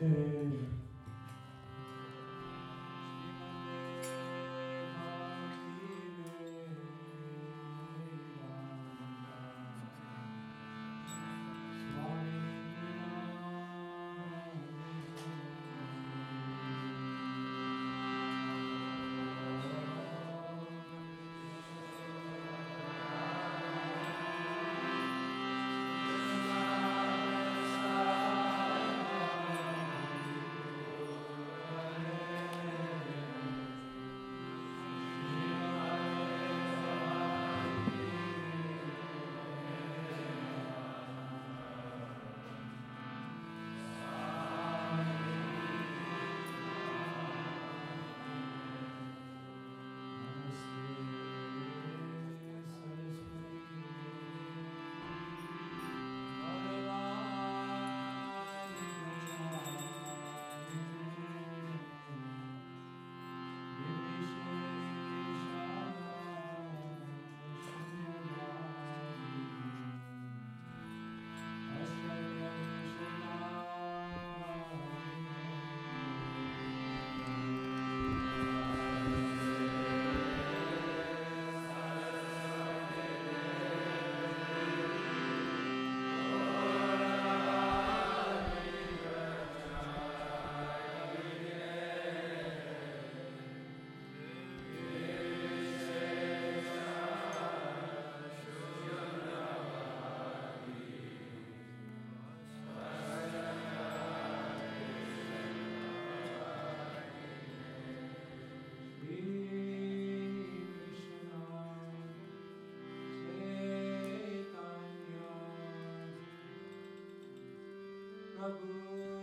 Amen. Mago.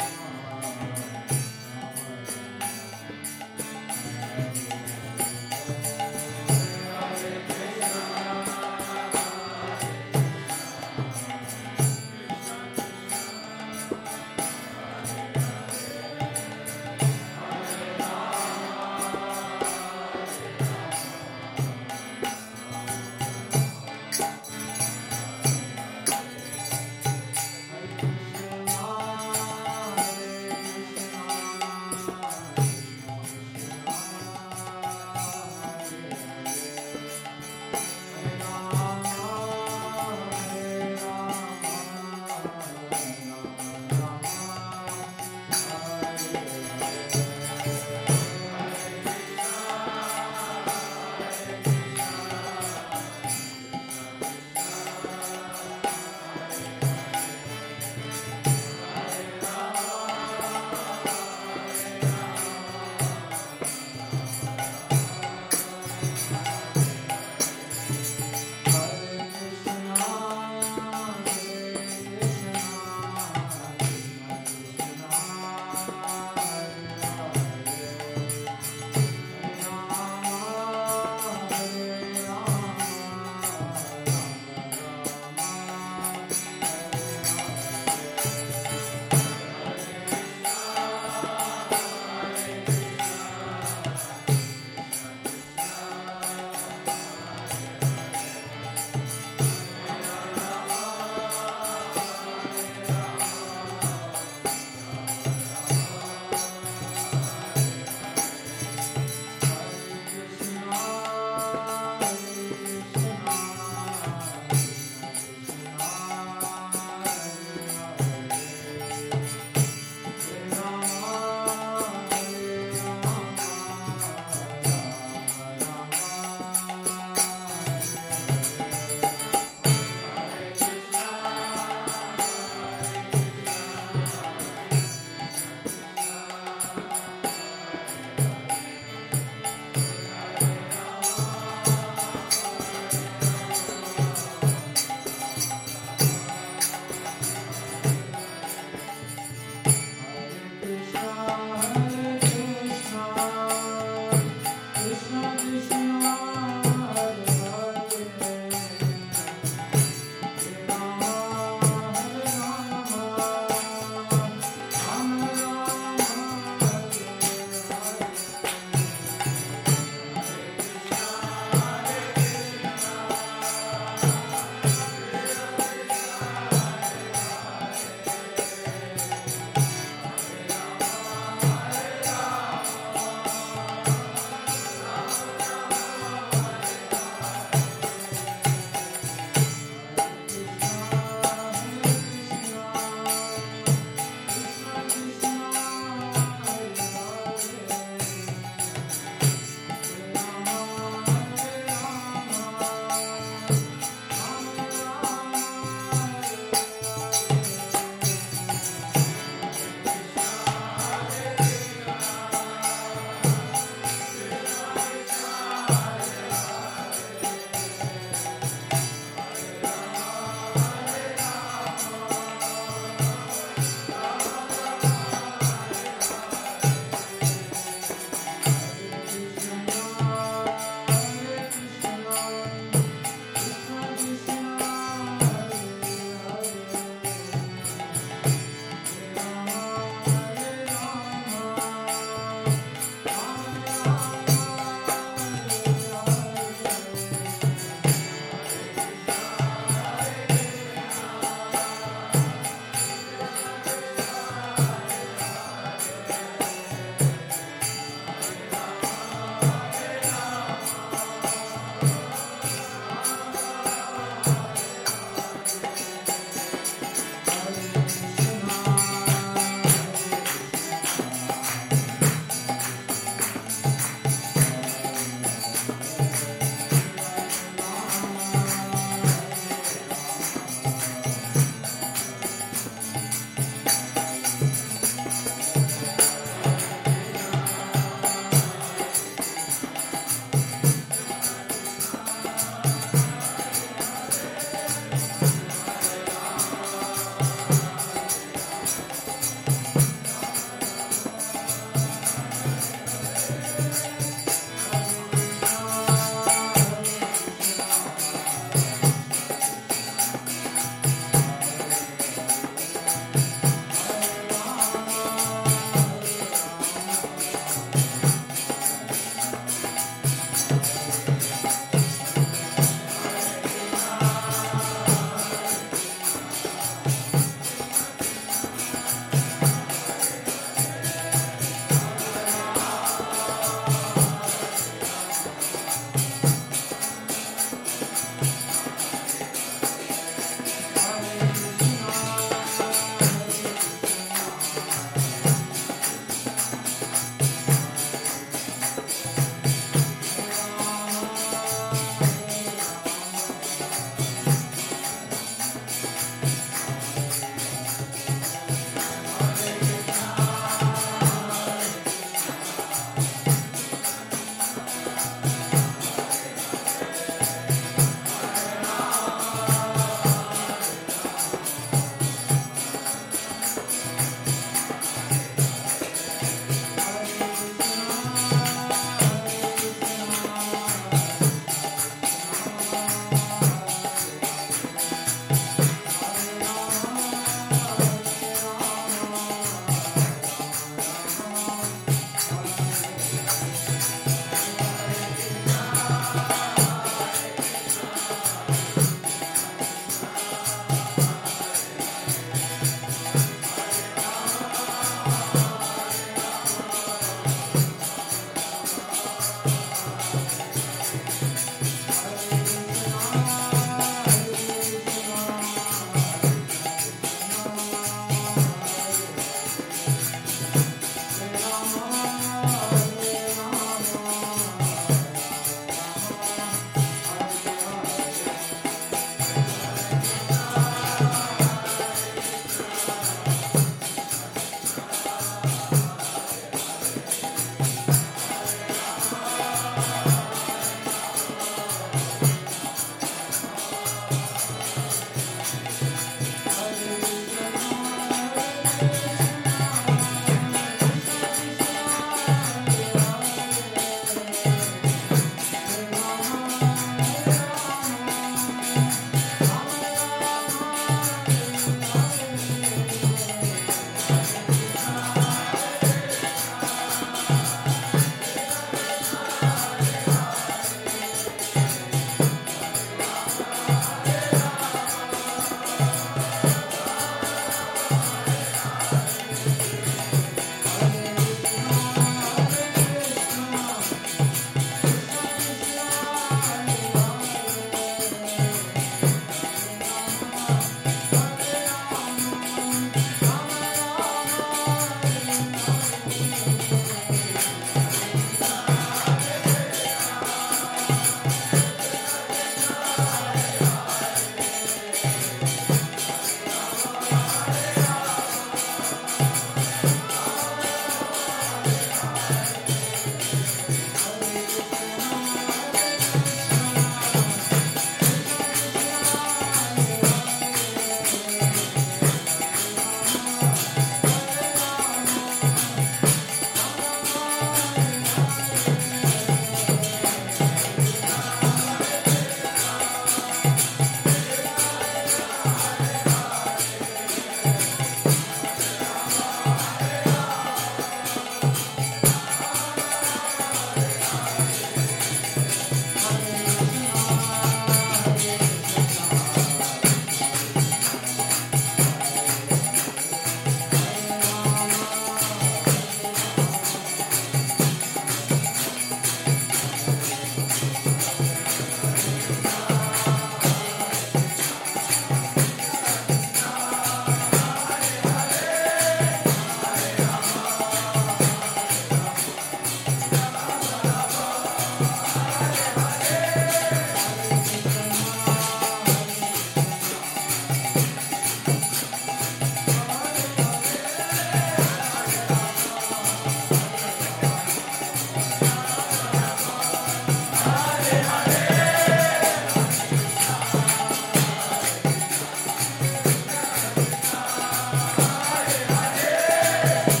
Yeah.